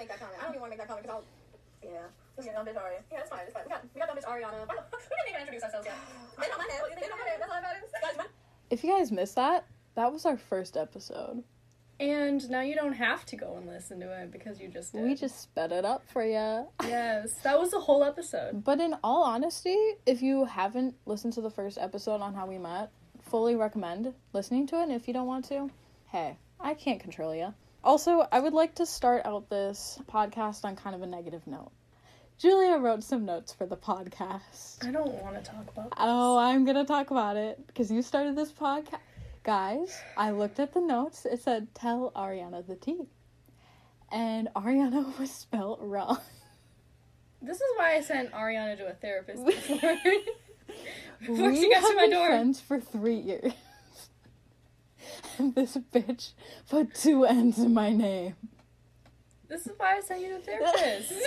make that comment. I don't even want to make that comment because I'll. Yeah. This is dumb bitch Ari. Yeah, it's fine. It's fine. We got, we got dumb bitch Ariana. Uh, we didn't even introduce ourselves yet. They know my name. They know my name. That's all that matters. If you guys missed that, that was our first episode. And now you don't have to go and listen to it because you just did. We just sped it up for you. yes, that was the whole episode. But in all honesty, if you haven't listened to the first episode on how we met, fully recommend listening to it. And if you don't want to, hey, I can't control you. Also, I would like to start out this podcast on kind of a negative note. Julia wrote some notes for the podcast. I don't want to talk about. This. Oh, I'm gonna talk about it because you started this podcast. Guys, I looked at the notes. It said, Tell Ariana the tea. And Ariana was spelt wrong. This is why I sent Ariana to a therapist before. before we she got to my been door. friends for three years. And this bitch put two N's in my name. This is why I sent you to a therapist.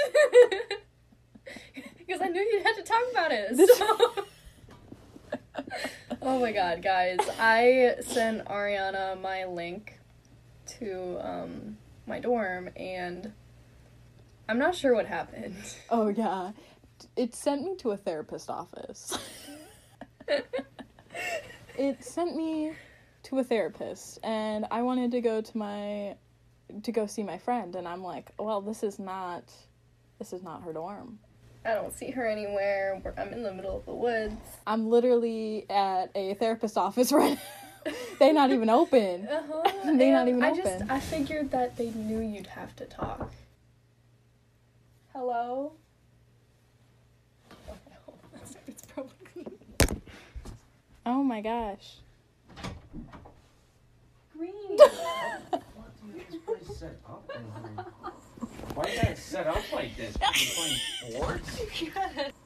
because I knew you'd have to talk about it. So- oh my god, guys. I sent Ariana my link to um, my dorm and I'm not sure what happened. Oh, yeah. It sent me to a therapist office. it sent me to a therapist, and I wanted to go to my. to go see my friend, and I'm like, well, this is not. this is not her dorm. I don't see her anywhere. I'm in the middle of the woods. I'm literally at a therapist office right now. they not even open. Uh-huh. They not even I open. I just I figured that they knew you'd have to talk. Hello. Oh, no. It's probably Oh my gosh. green. What do you this place set up in here? Why you guys set up like this? People playing sports?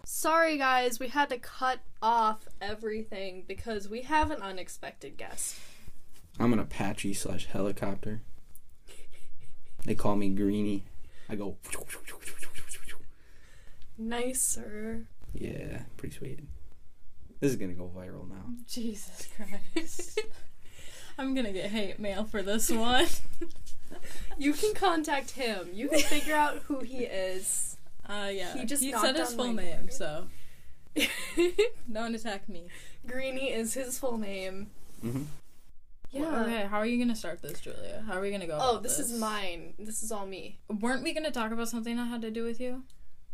Sorry, guys, we had to cut off everything because we have an unexpected guest. I'm an Apache slash helicopter. They call me Greenie. I go. Nicer. Yeah, pretty sweet. This is gonna go viral now. Jesus Christ. I'm gonna get hate mail for this one. You can contact him. You can figure out who he is. Uh, yeah. He just he said his full my name, so don't attack me. Greenie is his full name. Mm-hmm. Yeah. Okay, how are you gonna start this, Julia? How are we gonna go? Oh, about this is mine. This is all me. Weren't we gonna talk about something that had to do with you?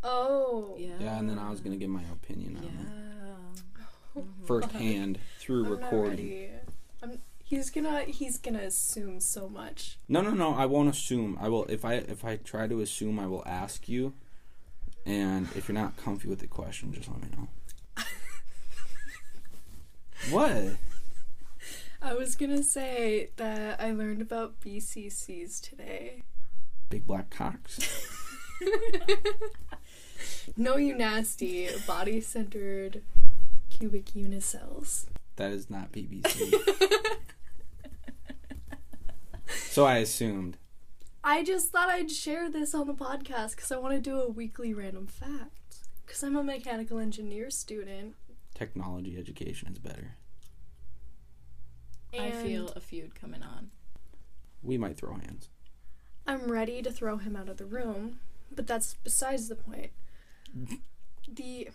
Oh. Yeah. Yeah, and then I was gonna give my opinion on Yeah. it firsthand through I'm not recording. He's gonna he's gonna assume so much. No, no, no. I won't assume. I will. If I if I try to assume, I will ask you. And if you're not comfy with the question, just let me know. what? I was gonna say that I learned about BCCs today. Big black cocks. no, you nasty body centered cubic unit cells. That is not BBC. so I assumed. I just thought I'd share this on the podcast because I want to do a weekly random fact. Because I'm a mechanical engineer student. Technology education is better. I and feel a feud coming on. We might throw hands. I'm ready to throw him out of the room, but that's besides the point. The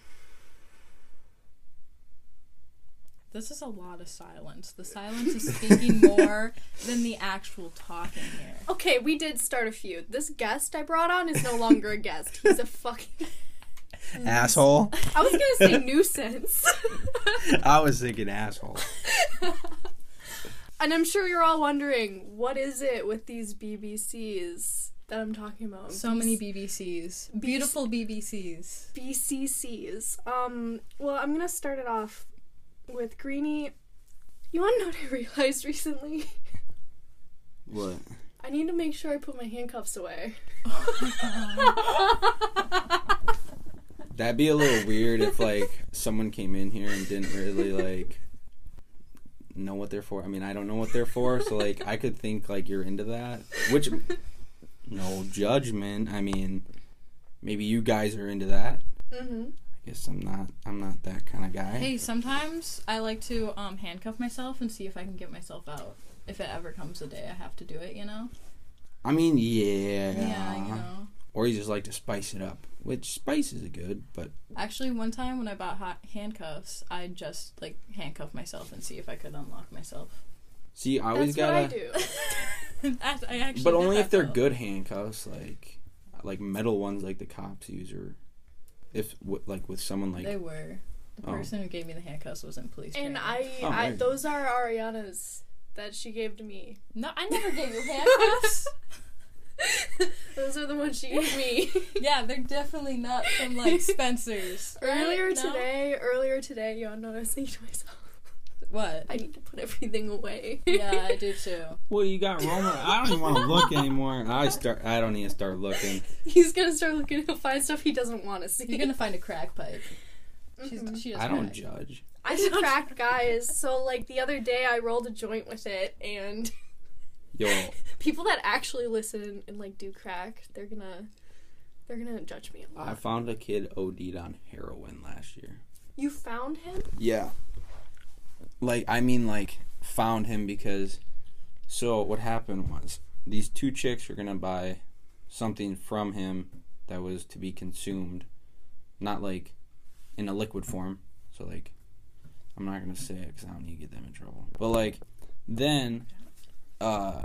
This is a lot of silence. The silence is speaking more than the actual talking here. okay, we did start a feud. This guest I brought on is no longer a guest. He's a fucking. Asshole. I was gonna say nuisance. I was thinking asshole. and I'm sure you're all wondering what is it with these BBCs that I'm talking about? So many BBCs. Beautiful BBCs. BCCs. Um, well, I'm gonna start it off with Greenie. You wanna know what I realized recently? What? I need to make sure I put my handcuffs away. That'd be a little weird if like someone came in here and didn't really like know what they're for. I mean, I don't know what they're for, so like I could think like you're into that. Which no judgment. I mean, maybe you guys are into that. Mm-hmm. I guess I'm not. I'm not that kind of guy. Hey, sometimes I like to um, handcuff myself and see if I can get myself out. If it ever comes a day I have to do it, you know? I mean, yeah. Yeah, you know. or you just like to spice it up. Which spice is good, but Actually, one time when I bought hot handcuffs, I just like handcuff myself and see if I could unlock myself. see, I always That's gotta. what I do. I actually But only if they're though. good handcuffs, like like metal ones, like the cops use, or if w- like with someone like they were. The Oh. person who gave me the handcuffs was in police. And training. I, Oh, I there you go. those are Ariana's that she gave to me. no, I never gave you handcuffs. those are the ones she gave me. yeah, they're definitely not from like Spencer's. right? earlier No? today, earlier today, you know, I was thinking to myself, What? I need to put everything away. yeah, I do too. Well, you got Roma. I don't even want to look anymore. I start. I don't need to start looking. He's gonna start looking to find stuff he doesn't want to see. You're gonna find a crack pipe. She's, she does I don't crack. judge. I do crack, guys. So like the other day, I rolled a joint with it, and Yo, people that actually listen and like do crack, they're gonna, they're gonna judge me a lot. I found a kid OD'd on heroin last year. You found him? Yeah. Like I mean, like found him because. So what happened was these two chicks were gonna buy something from him that was to be consumed, not like in a liquid form. So like, I'm not gonna say it because I don't need to get them in trouble. But like, then, uh,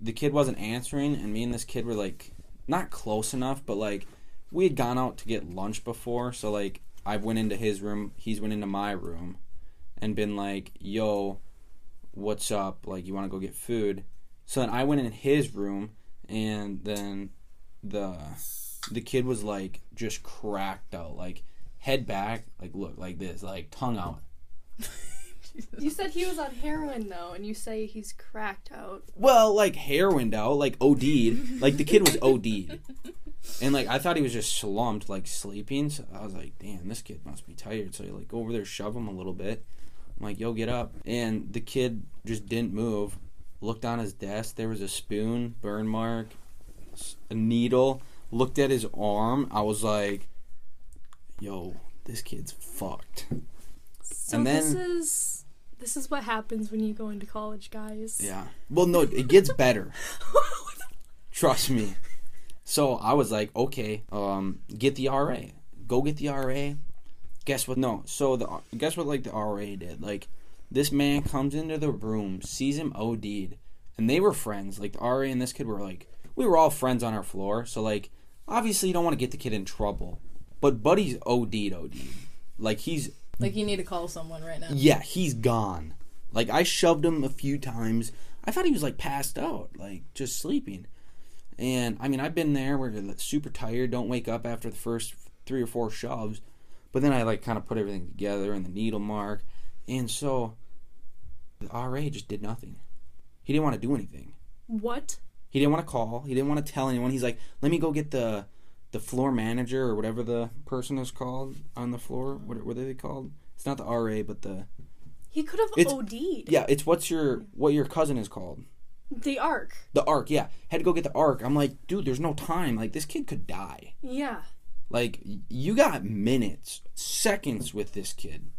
the kid wasn't answering, and me and this kid were like not close enough, but like we had gone out to get lunch before, so like I went into his room, he's went into my room, and been like, "Yo, what's up? Like, you want to go get food?" So then I went in his room, and then the the kid was like just cracked out, like head back, like look like this, like tongue out. You said he was on heroin though, and you say he's cracked out. Well, like heroined out, like OD'd. like the kid was OD'd. And like I thought he was just slumped, like sleeping. So I was like, damn, this kid must be tired. So you like go over there, shove him a little bit. I'm like, yo, get up. And the kid just didn't move. Looked on his desk. There was a spoon, burn mark, a needle. Looked at his arm. I was like, yo, this kid's fucked. So And this is this is what happens when you go into college, guys. Yeah. Well, no, it gets better. Trust me. So I was like, okay, um, get the RA. Go get the RA. Guess what? No. So the guess what? Like the RA did. Like this man comes into the room, sees him OD'd, and they were friends. Like the RA and this kid were like, we were all friends on our floor. So like, obviously you don't want to get the kid in trouble. But Buddy's OD'd, OD'd. Like he's Like you need to call someone right now. yeah, he's gone. Like I shoved him a few times. I thought he was like passed out, like just sleeping. And I mean, I've been there where you're super tired, don't wake up after the first three or four shoves. But then I like kind of put everything together and the needle mark, and so the RA just did nothing. He didn't want to do anything. What? He didn't want to call. He didn't want to tell anyone. He's like, "Let me go get the the floor manager or whatever the person is called on the floor. What what are they called? It's not the RA, but the He could have OD'd. yeah, it's what's your what your cousin is called. The arc. The arc, yeah. Had to go get the arc. I'm like, dude, there's no time. Like this kid could die. Yeah. Like you got minutes, seconds with this kid.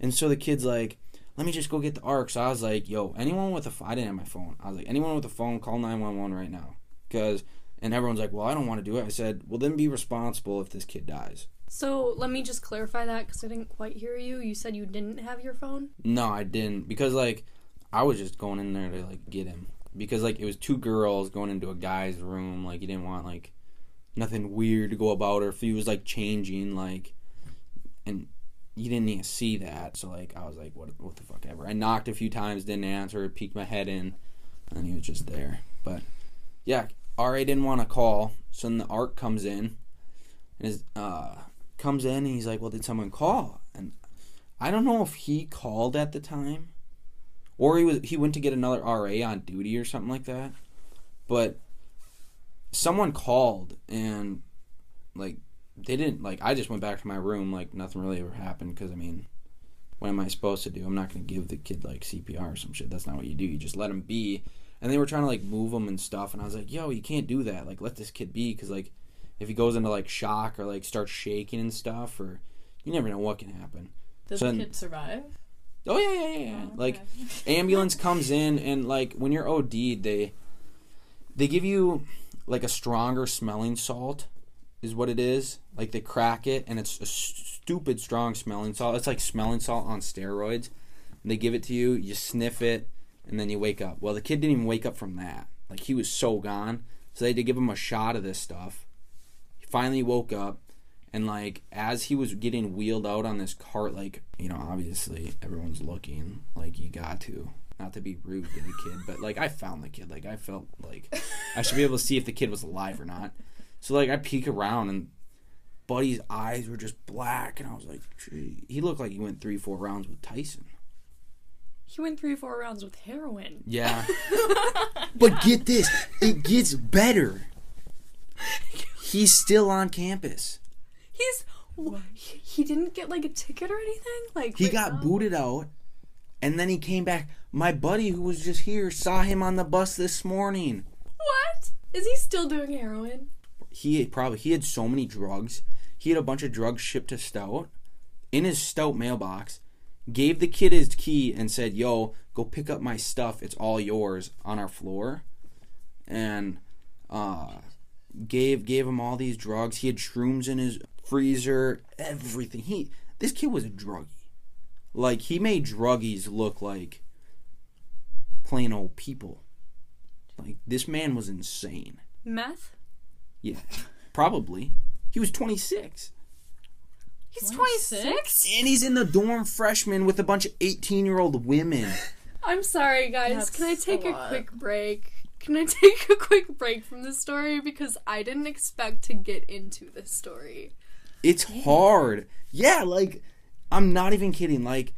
And so the kid's like, let me just go get the arc. So I was like, yo, anyone with a phone, I didn't have my phone. I was like, anyone with a phone, call 911 right now. Because, and everyone's like, well, I don't want to do it. I said, well, then be responsible if this kid dies. So let me just clarify that because I didn't quite hear you. You said you didn't have your phone. No, I didn't. Because, like, I was just going in there to, like, get him. Because, like, it was two girls going into a guy's room. Like, you didn't want, like, nothing weird to go about. Or if he was, like, changing, like, and you didn't to see that. So, like, I was like, what, what the fuck ever. I knocked a few times, didn't answer, peeked my head in, and he was just there. But, yeah, RA didn't want to call. So then the ARC comes in, and his, uh, comes in, and he's like, well, did someone call? And I don't know if he called at the time or he was he went to get another RA on duty or something like that. But someone called and like they didn't like I just went back to my room like nothing really ever happened cuz I mean what am I supposed to do? I'm not going to give the kid like CPR or some shit. That's not what you do. You just let him be. And they were trying to like move him and stuff and I was like, "Yo, you can't do that. Like let this kid be cuz like if he goes into like shock or like starts shaking and stuff or you never know what can happen." Does So the then- kid survive? Oh yeah, yeah, yeah. yeah. Oh, Like ambulance comes in and like when you're OD'd, they they give you like a stronger smelling salt is what it is. Like they crack it and it's a stupid strong smelling salt. It's like smelling salt on steroids. And they give it to you, you sniff it, and then you wake up. Well, the kid didn't even wake up from that. Like he was so gone. So they had to give him a shot of this stuff. He finally woke up and like as he was getting wheeled out on this cart like, you know, obviously everyone's looking like you got to not to be rude to the kid, but like I found the kid. Like I felt like I should be able to see if the kid was alive or not. So like I peek around and Buddy's eyes were just black, and I was like, Gee. he looked like he went three, four rounds with Tyson. He went three, four rounds with heroin. Yeah, but get this, it gets better. He's still on campus. He's wh- he he didn't get like a ticket or anything. Like He wait, got no. booted out, and then he came back. My buddy who was just here saw him on the bus this morning. What? Is he still doing heroin? he probably he had so many drugs. He had a bunch of drugs shipped to Stout in his Stout mailbox. Gave the kid his key and said, "Yo, go pick up my stuff. It's all yours on our floor." And uh, gave gave him all these drugs. He had shrooms in his freezer, everything. He this kid was a druggie. Like he made druggies look like plain old people. Like this man was insane. Meth? Yeah, probably. He was 26. He's 26? 26? And he's in the dorm freshman with a bunch of 18 year old women. I'm sorry, guys. That's Can I take a a, quick break? Can I take a quick break from this story because I didn't expect to get into this story. It's hard. Yeah, like, I'm not even kidding. Like,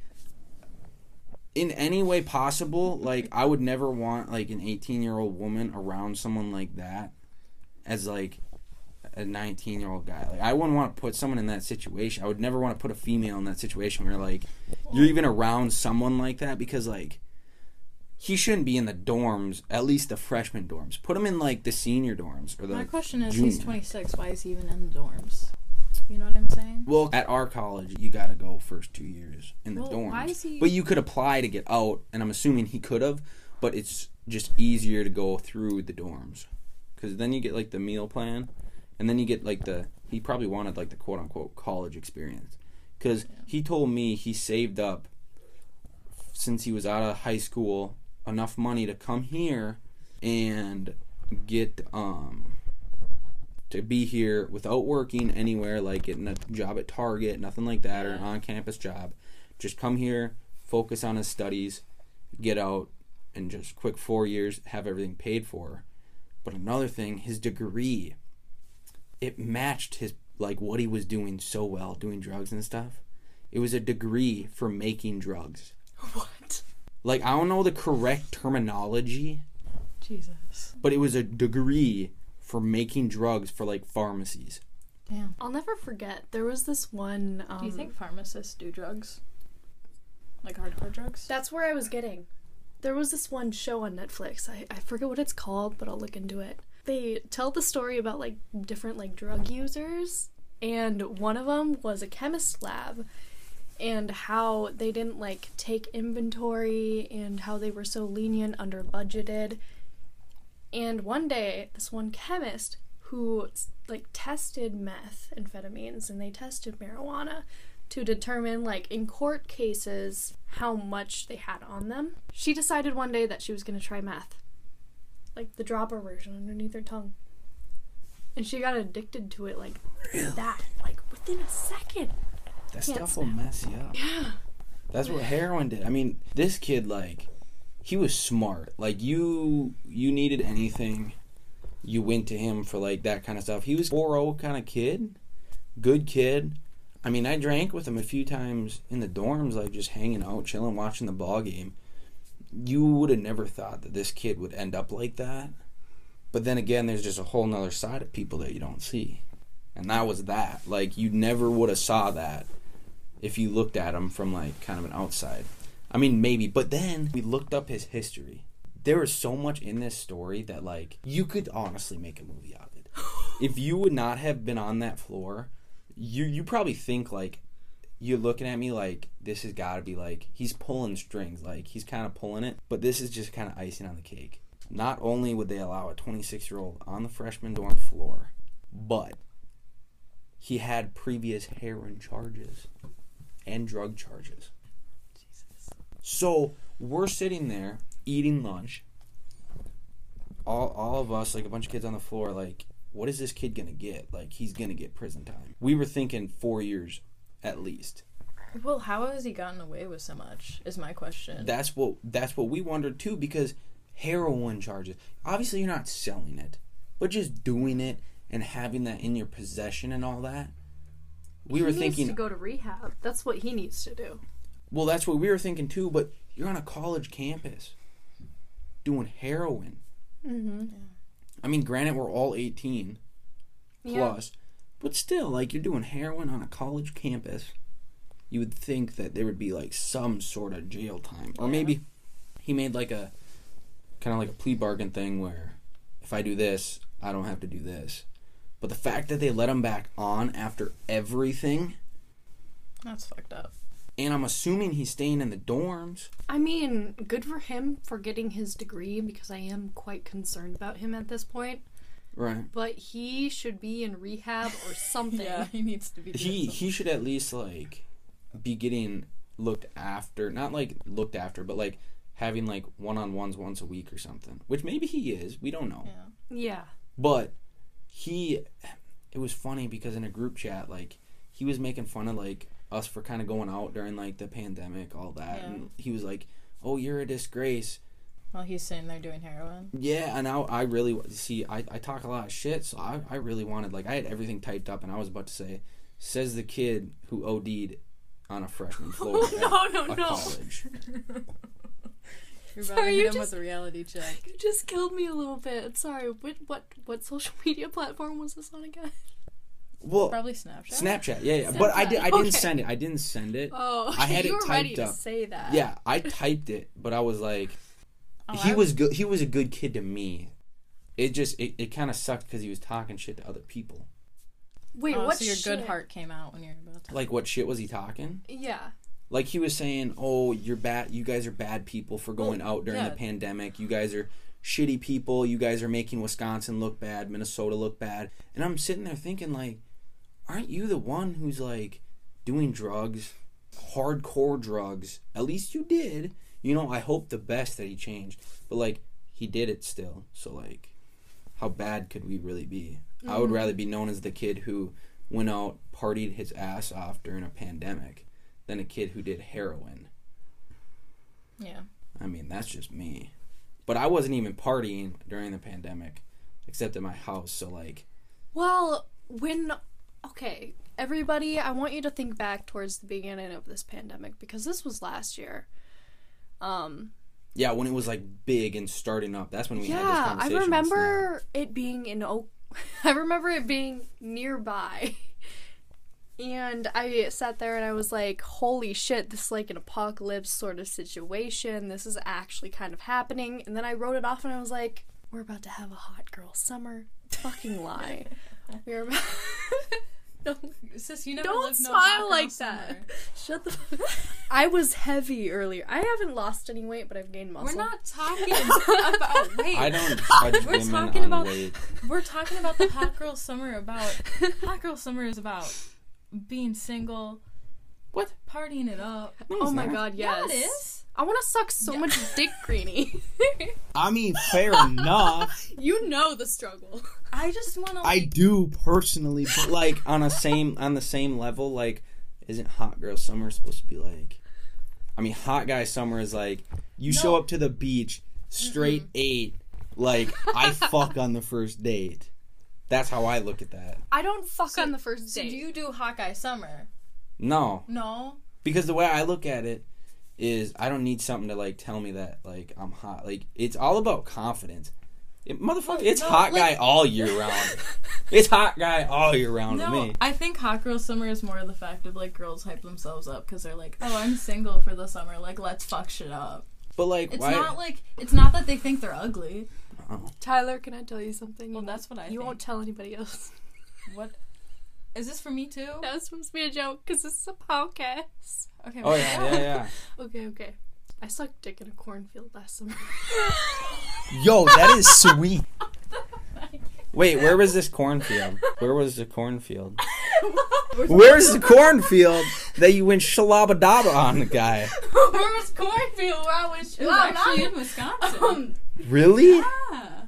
in any way possible, like, I would never want, like, an 18 year old woman around someone like that as, like, a 19 year old guy. Like, I wouldn't want to put someone in that situation. I would never want to put a female in that situation where, like, you're even around someone like that because, like, he shouldn't be in the dorms, at least the freshman dorms. Put him in, like, the senior dorms or the. My question is, junior. he's 26. Why is he even in the dorms? You know what I'm saying? Well, at our college, you got to go first two years in the Well, dorms. he- But you could apply to get out, and I'm assuming he could have. But it's just easier to go through the dorms because then you get like the meal plan, and then you get like the. He probably wanted like the quote unquote college experience because he told me he saved up since he was out of high school enough money to come here and get um to be here without working anywhere, like getting a job at Target, nothing like that, or an on campus job. Just come here, focus on his studies, get out, and just quick four years, have everything paid for. But another thing, his degree, it matched his, like, what he was doing so well, doing drugs and stuff. It was a degree for making drugs. What? Like, I don't know the correct terminology, Jesus. but it was a degree for making drugs for, like, pharmacies. Damn. I'll never forget. There was this one. Um, Do you think pharmacists do drugs? Like hardcore drugs? That's where I was getting. There was this one show on Netflix. I, I forget what it's called, but I'll look into it. They tell the story about like different like drug users, and one of them was a chemist lab, and how they didn't like take inventory and how they were so lenient under budgeted. And one day, this one chemist who like tested meth amphetamines and they tested marijuana to determine like in court cases how much they had on them. She decided one day that she was going to try meth. Like the dropper version underneath her tongue. And she got addicted to it like that, like within a second. That Can't stuff will mess you up. Yeah. That's what heroin did. I mean, this kid like he was smart. Like you you needed anything, you went to him for like that kind of stuff. He was 4 kind of kid. Good kid. I mean, I drank with him a few times in the dorms like just hanging out, chilling, watching the ball game. You would have never thought that this kid would end up like that. But then again, there's just a whole nother side of people that you don't see. And that was that. Like you never would have saw that if you looked at him from like kind of an outside. I mean, maybe, but then we looked up his history. There is so much in this story that like you could honestly make a movie out of it. if you would not have been on that floor, you you probably think like you're looking at me like this has got to be like he's pulling strings, like he's kind of pulling it, but this is just kind of icing on the cake. not only would they allow a 26 year old on the freshman dorm floor, but he had previous heroin charges and drug charges. So we're sitting there eating lunch. All, all of us, like a bunch of kids on the floor, like, what is this kid gonna get? Like, he's gonna get prison time. We were thinking four years at least. Well, how has he gotten away with so much? Is my question. That's what that's what we wondered too because heroin charges. Obviously, you're not selling it, but just doing it and having that in your possession and all that. We he were needs thinking, to go to rehab. That's what he needs to do. Well, that's what we were thinking too. But you're on a college campus doing heroin. Mm-hmm. I mean, granted, we're all 18 plus, but still, like you're doing heroin on a college campus. You would think that there would be like some sort of jail time, or Yeah. maybe he made like a kind of like a plea bargain thing where if I do this, I don't have to do this. But the fact that they let him back on after everything, That's fucked up. And I'm assuming he's staying in the dorms. I mean, good for him for getting his degree because I am quite concerned about him at this point. Right. But he should be in rehab or something. Yeah, he needs to be. doing he something. he should at least like be getting looked after not like looked after but like having like one-on-ones once a week or something which maybe he is we don't know Yeah. Yeah. but he it was funny because in a group chat like he was making fun of like us for kind of going out during like the pandemic all that Yeah. and he was like oh you're a disgrace While he's sitting there doing heroin. yeah and I, I really see I, I talk a lot of shit so I, I really wanted like i had everything typed up and i was about to say says the kid who od'd on a freshman floor No, at no, a no. college You're Sorry, about to you him just- with a reality check. You just killed me a little bit. Sorry. What what what social media platform was this on again? Well Probably Snapchat. snapchat yeah yeah but i did. I didn't okay. send it i didn't send it Oh, I had you it were ready typed to say that. yeah i typed it but i was like Oh, he I- was good he was a good kid to me it just it, it kind of sucked because he was talking shit to other people Wait, Oh, what? so your good heart came out when you were about to. like what shit was he talking Yeah. like he was saying oh you're bad you guys are bad people for going Well, out during yeah. the pandemic you guys are shitty people you guys are making wisconsin look bad minnesota look bad and i'm sitting there thinking like aren't you the one who's like doing drugs hardcore drugs at least you did you know i hope the best that he changed but like he did it still so like how bad could we really be i would mm-hmm. rather be known as the kid who went out partied his ass off during a pandemic than a kid who did heroin. yeah. I mean, that's just me. But I wasn't even partying during the pandemic, except at my house. So like, Well, when okay, everybody, I want you to think back towards the beginning of this pandemic because this was last year. Um, yeah, when it was like big and starting up, that's when we had this yeah, I remember it being in Oak. I remember it being nearby. And I sat there and I was like, holy shit, this is like an apocalypse sort of situation. This is actually kind of happening. And then I wrote it off and I was like, we're about to have a hot girl summer. Fucking lie. We're about. no, Sis, you never Don't lived smile hot like summer. that. Shut the. I was heavy earlier. I haven't lost any weight, but I've gained muscle. We're not talking about weight. I don't judge We're talking about- weight. We're talking about the hot girl summer. About hot girl summer is about being single, What? partying it up. No, Oh my not. god, yes. Yeah, it is. I want to suck so much dick, Greenie. I mean, fair enough. you know the struggle. I just want to. I do personally, but Like on a same on the same level, like isn't hot girl summer supposed to be like? I mean, hot guy summer is like you show up to the beach straight eight, like I fuck on the first date. That's how I look at that. I don't fuck So- on the first so date. do you do hot guy summer? No, No. because the way I look at it is I don't need something to like tell me that like I'm hot. Like it's all about confidence. It, motherfucker, Well, it's no, hot like- guy all year round. it's hot guy all year round No, to me. I think hot girl summer is more of the fact of like girls hype themselves up because they're like, oh, I'm single for the summer. Like, let's fuck shit up. But like, It's why? not like it's not that they think they're ugly. Uh-uh. Tyler, can I tell you something? Well, You that's what I You think. won't tell anybody else. What is this for me too? That was supposed to be a joke because this is a podcast. Okay. oh yeah, yeah, yeah. Okay, okay. I sucked dick in a cornfield last summer. Yo, that is sweet. Wait, where was this cornfield? Where was the cornfield? Where's the cornfield that you went shalabadaba on the guy? Where was cornfield? Where I was It was actually in Wisconsin. Um, Really? yeah.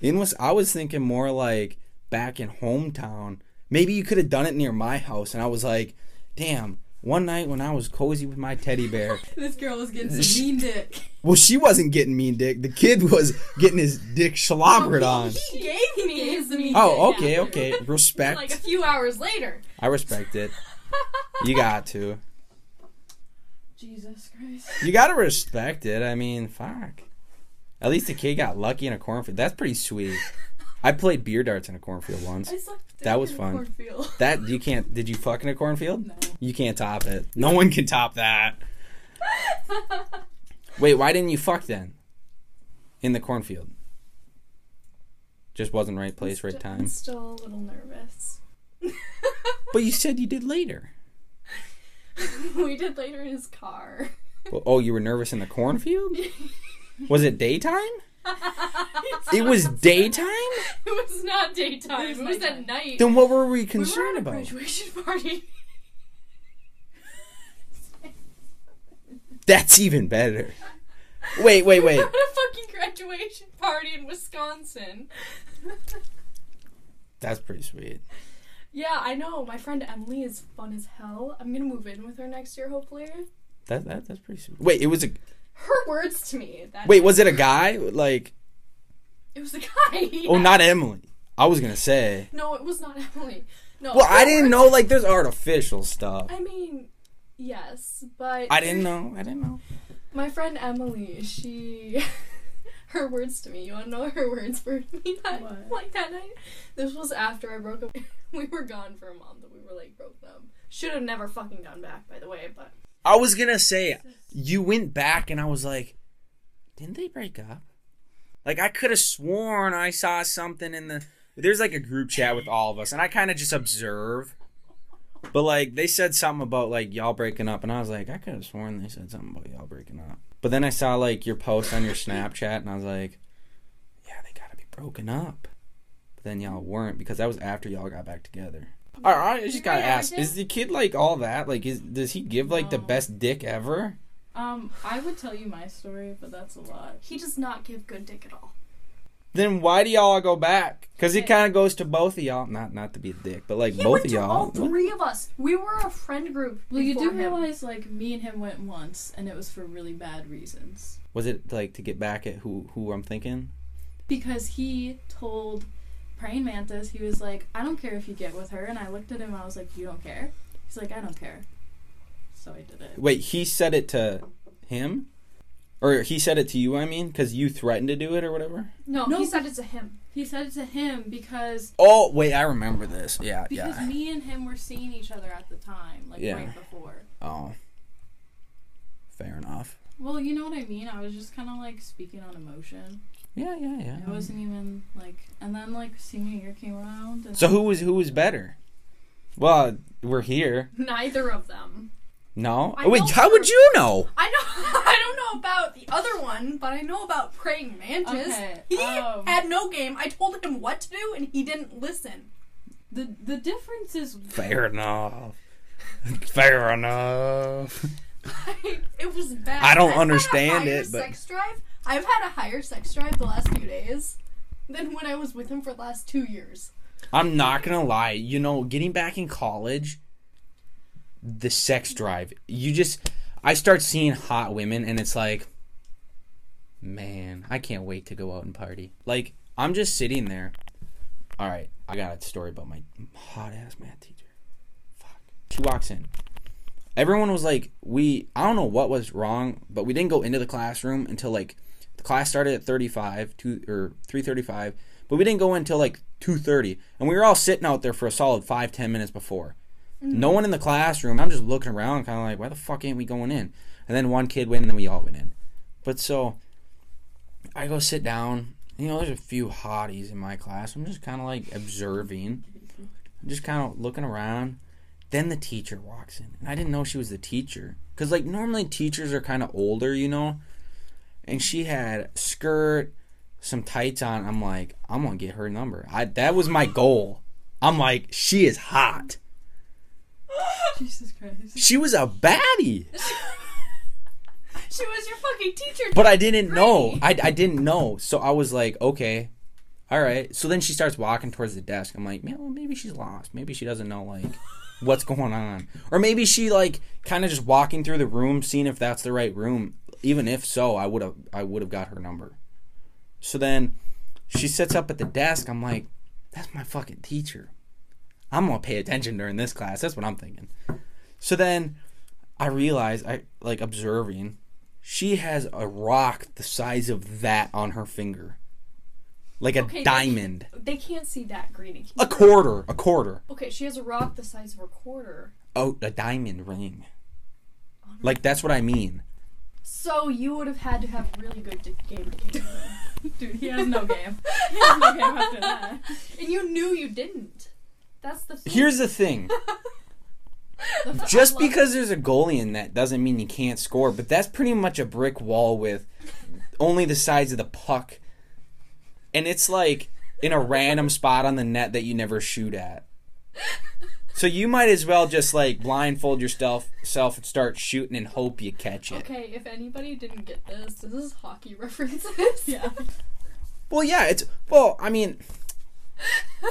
In was I was thinking more like back in hometown. Maybe you could have done it near my house, and I was like, damn. One night when I was cozy with my teddy bear, This girl was getting some mean dick. well, she wasn't getting mean dick. The kid was getting his dick slobbered oh, on. he gave me his meat Oh, dick okay, after. okay. Like a few hours later. I respect it. You got to. Jesus Christ. You gotta respect it. I mean, fuck. At least the kid got lucky in a cornfield. That's pretty sweet. I played beer darts in a cornfield once. I That was fun. cornfield. That you can't. Did you fuck in a cornfield? No. You can't top it. No one can top that. Wait, why didn't you fuck then? In the cornfield. Just wasn't right place, right I'm time. still a little nervous. But you said you did later. we did later in his car. Well, Oh, you were nervous in the cornfield? Was it daytime? It was daytime? It was not daytime. It It was was, at night. Then what were we we were concerned at a about? graduation party. That's even better. Wait, wait, We wait. were at a fucking graduation party in Wisconsin. That's pretty sweet. yeah, I know. My friend Emily is fun as hell. I'm gonna move in with her next year, hopefully. That, that that's pretty sweet. Wait, it was a Her words to me. That wait. Was it a guy? Like, It was a guy. oh, not Emily. I was gonna say. No, it was not Emily. No. Well, I didn't words- know. Like, there's artificial stuff. I mean, yes, but I didn't know. I didn't know. My friend Emily, she, her words to me. You want to know her words for me that What? like that night? This was after I broke up. We were gone for a month. and We were like broke up. Should have never fucking gone back, by the way. But I was gonna say you went back, and I was like, didn't they break up? Like, I could have sworn I saw something in the. There's like a group chat with all of us, and I kind of just observe. But like they said something about like y'all breaking up, and I was like, I could have sworn they said something about y'all breaking up. But then I saw like your post on your Snapchat, and I was like, yeah, they gotta be broken up. But then y'all weren't because that was after y'all got back together. All right, I just gotta Yeah, ask: I. Is the kid like all that? Like, is does he give like the No. best dick ever? Um, I would tell you my story, but that's a lot. he does not give good dick at all. Then why do y'all go back? Because it kind of goes to both of y'all. Not not to be a dick, but like He both went of to y'all. all three of us. We were a friend group. Well, you do before him. realize, like, me and him went once, and it was for really bad reasons. Was it like to get back at who who I'm thinking? Because he told Praying Mantis, he was like, I don't care if you get with her. And I looked at him, I was like, You don't care? He's like, I don't care. So I did it. Wait, he said it to him, or he said it to you? I mean, because you threatened to do it or whatever. No, No, he said it to him. He said it to him because Oh wait, I remember this. Yeah, because yeah. me and him were seeing each other at the time, like Yeah. right before. Oh, fair enough. Well, you know what I mean. I was just kind of like speaking on emotion. Yeah, yeah, yeah. It wasn't even like, and then like senior year came around. And So who was who was better? Well, we're here. Neither of them. No. I Wait, how would you know? I know. I don't know about the other one, but I know about praying mantis. Okay, He um, had no game. I told him what to do, and he didn't listen. the the difference is Fair enough. Fair enough. it was bad. I don't I've had a understand it, but- sex drive. I've had a higher sex drive the last few days than when I was with him for the last two years. I'm not gonna lie. You know, getting back in college, the sex drive. You just, I start seeing hot women, and it's like, man, I can't wait to go out and party. Like, I'm just sitting there. All right, I got a story about my hot ass math teacher. Fuck. She walks in. Everyone was like, we. I don't know what was wrong, but we didn't go into the classroom until like class started at 35 two or 3:35, but we didn't go in until like 2:30, and we were all sitting out there for a solid five ten minutes before. Mm. No one in the classroom. I'm just looking around, kind of like, why the fuck ain't we going in? And then one kid went, and then we all went in. But so, I go sit down. You know, there's a few hotties in my class. I'm just kind of like observing, just kind of looking around. Then the teacher walks in, and I didn't know she was the teacher, cause like normally teachers are kind of older, you know. And she had skirt, some tights on. I'm like, I'm gonna get her number. I that was my goal. I'm like, she is hot. Jesus Christ. She was a baddie. She was your fucking teacher. But I didn't know. I, I didn't know. So I was like, okay, all right. So then she starts walking towards the desk. I'm like, man, well, maybe she's lost. Maybe she doesn't know like what's going on, or maybe she like kind of just walking through the room, seeing if that's the right room. Even if so, I would have I would have got her number. So then she sits up at the desk. I'm like, that's my fucking teacher. I'm gonna pay attention during this class. That's what I'm thinking. So then I realize I like observing. She has a rock the size of that on her finger, like a Okay, diamond, They can't see that, Greenie. a quarter, a quarter. Okay, she has a rock the size of a quarter. Oh, a diamond ring. Like that's what I mean. So you would have had to have really good d- game to. Dude, he has no game. He has no game after that. and you knew you didn't. That's the thing. Here's the thing. Just because there's a goalie in that doesn't mean you can't score, but that's pretty much a brick wall with only the size of the puck. And it's like in a random spot on the net that you never shoot at. So you might as well just like blindfold yourself self and start shooting and hope you catch it. Okay, if anybody didn't get this, this is hockey references. Yeah. Well, yeah, it's well, I mean,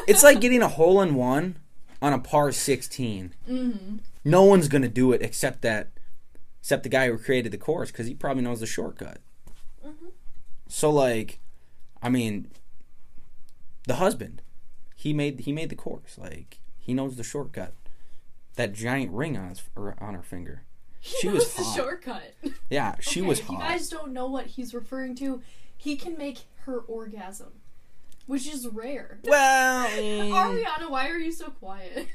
it's like getting a hole in one on a par 16. Mm-hmm. No one's gonna do it except that, except the guy who created the course because he probably knows the shortcut. Mhm. So like, I mean, the husband, he made he made the course. Like he knows the shortcut. That giant ring on his or on her finger. She was the hot. shortcut. Yeah, she Okay, was hot. you guys don't know what he's referring to, he can make her orgasm, which is rare. well, mm, Ariana, why are you so quiet?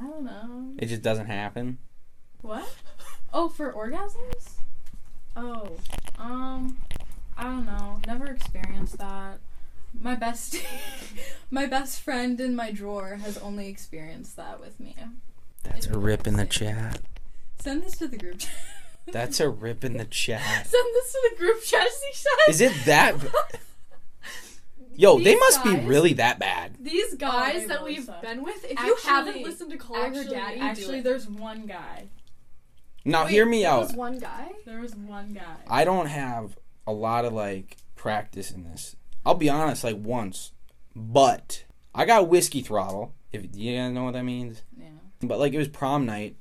I don't know. it just doesn't happen. What? Oh, for orgasms? Oh, um, I don't know. Never experienced that. My best, my best friend in my drawer has only experienced that with me. That's a rip in the chat. Send this to the group chat. That's a rip in the chat. Send this to the group chat. She. Is it that? b- Yo, they These must be really that bad. These oh, guys they that really we've suck. been with, if you haven't listened to Call Her Actually, Daddy, actually, do it. there's one guy. Now, Wait, hear me there out. was one guy. There was one guy. I don't have a lot of like practice in this. I'll be honest, like once, but I got whiskey throttle. If you guys know what that means, yeah. but like it was prom night,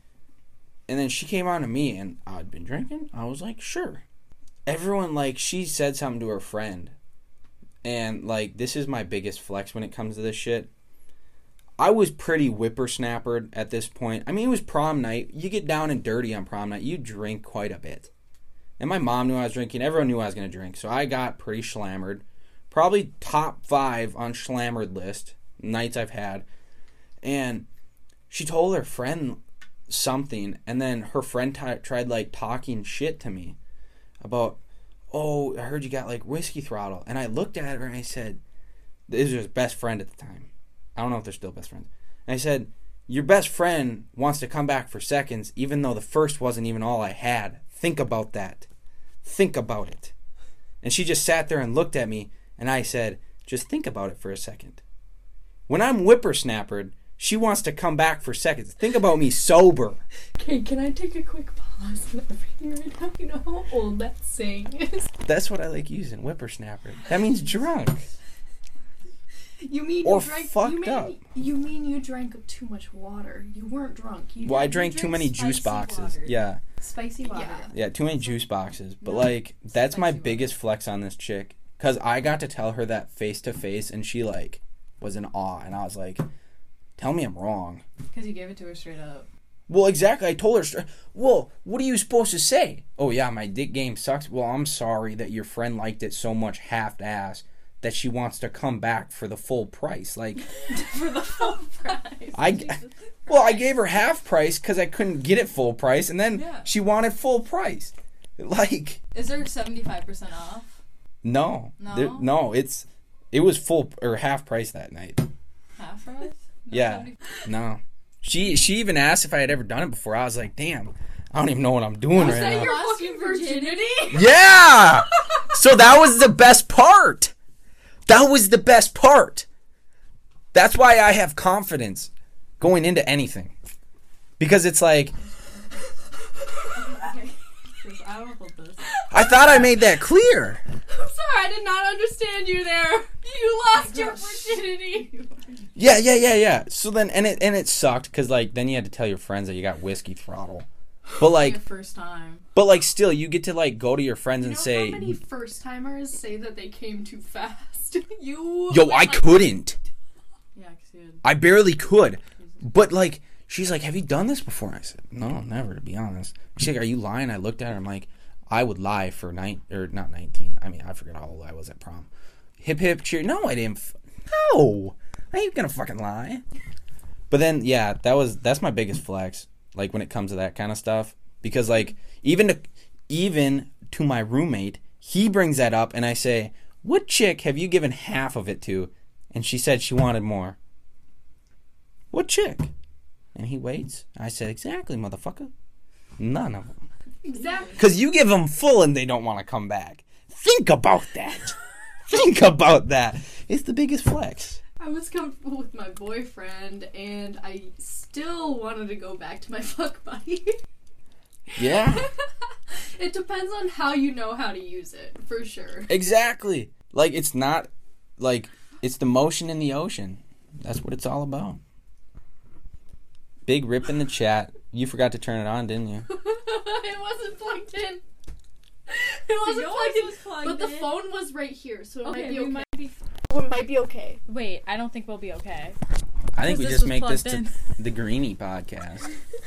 and then she came on to me, and I'd been drinking. I was like, sure. Everyone like she said something to her friend, and like this is my biggest flex when it comes to this shit. I was pretty whippersnappered at this point. I mean, it was prom night. You get down and dirty on prom night. You drink quite a bit. And my mom knew I was drinking. Everyone knew I was going to drink. So I got pretty slammered. Probably top five on slammered list nights I've had. And she told her friend something. And then her friend t- tried like talking shit to me about, oh, I heard you got like whiskey throttle. And I looked at her and I said, this was her best friend at the time. I don't know if they're still best friends. And I said, Your best friend wants to come back for seconds, even though the first wasn't even all I had. Think about that. Think about it. And she just sat there and looked at me, and I said, Just think about it for a second. When I'm whippersnappered, she wants to come back for seconds. Think about me sober. Okay, can I take a quick pause on everything right now? You know how old that saying is. That's what I like using, whippersnapper. That means drunk. You mean Or you drank? fucked you mean, up. You mean you drank too much water? You weren't drunk. You Well, I you drank too many juice boxes. water. Yeah. Spicy water. Yeah. Yeah, too many juice boxes. But No, like that's my biggest flex on this chick cuz I got to tell her that face to face and she like was in awe and I was like, "Tell me I'm wrong." Because you gave it to her straight up. Well, exactly. I told her, str- "Well, what are you supposed to say?" "Oh yeah, my dick game sucks." "Well, I'm sorry that your friend liked it so much half-ass that she wants to come back for the full price." Like, For the full price. I Jesus. well, I gave her half price cuz I couldn't get it full price and then Yeah. she wanted full price. Like, Is there 75% off? No, No? There- no, it's it was full or half price that night. Half price? No, Yeah. No, she she even asked if I had ever done it before. I was like, damn, I don't even know what I'm doing right now. your fucking your virginity? yeah. So that was the best part. That was the best part. That's why I have confidence going into anything. Because it's like I don't hold this. I thought I made that clear. I'm sorry, I did not understand you there. You lost your virginity. Yeah, yeah, yeah, yeah. So then and it and it sucked cuz like then you had to tell your friends that you got whiskey throttle. But like Your first time. but like still you get to like go to your friends You and know say how many first timers say that they came too fast? you. Yo, I like- couldn't. Yeah, cause you had I barely could. But like, she's like, "Have you done this before?" I said, "No, never." To be honest, she's like, "Are you lying?" I looked at her. I'm like, "I would lie for nine or not 19. I mean, I forget how old I was at prom." Hip hip cheer. No, I didn't. F- no, I ain't gonna fucking lie. But then, yeah, that was that's my biggest flex. Like when it comes to that kind of stuff, because like even to even to my roommate, he brings that up, and I say, "What chick have you given half of it to?" And she said she wanted more. What chick? And he waits. I said, exactly, motherfucker. None of them. Exactly. Because you give them full and they don't want to come back. Think about that. Think about that. It's the biggest flex. I was comfortable with my boyfriend, and I still wanted to go back to my fuck buddy. Yeah, it depends on how you know how to use it, for sure. exactly. Like, it's not, like, it's the motion in the ocean. That's what it's all about. Big rip in the chat. You forgot to turn it on, didn't you? it wasn't plugged in. It wasn't yours plugged in, was plugged but the in. phone was right here, so it might be okay. might be. It might be okay. Wait, I don't think we'll be okay. I think we just make this plugged to the Greenie podcast.